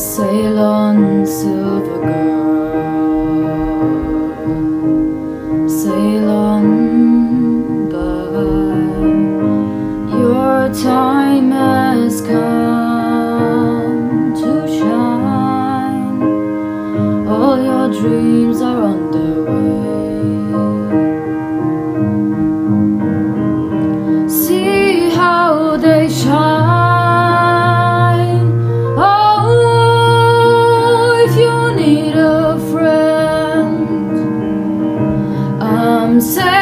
Sail on, silver girl. Sail on. Your time has come to shine. All your dreams are on their way. See how they shine. sunset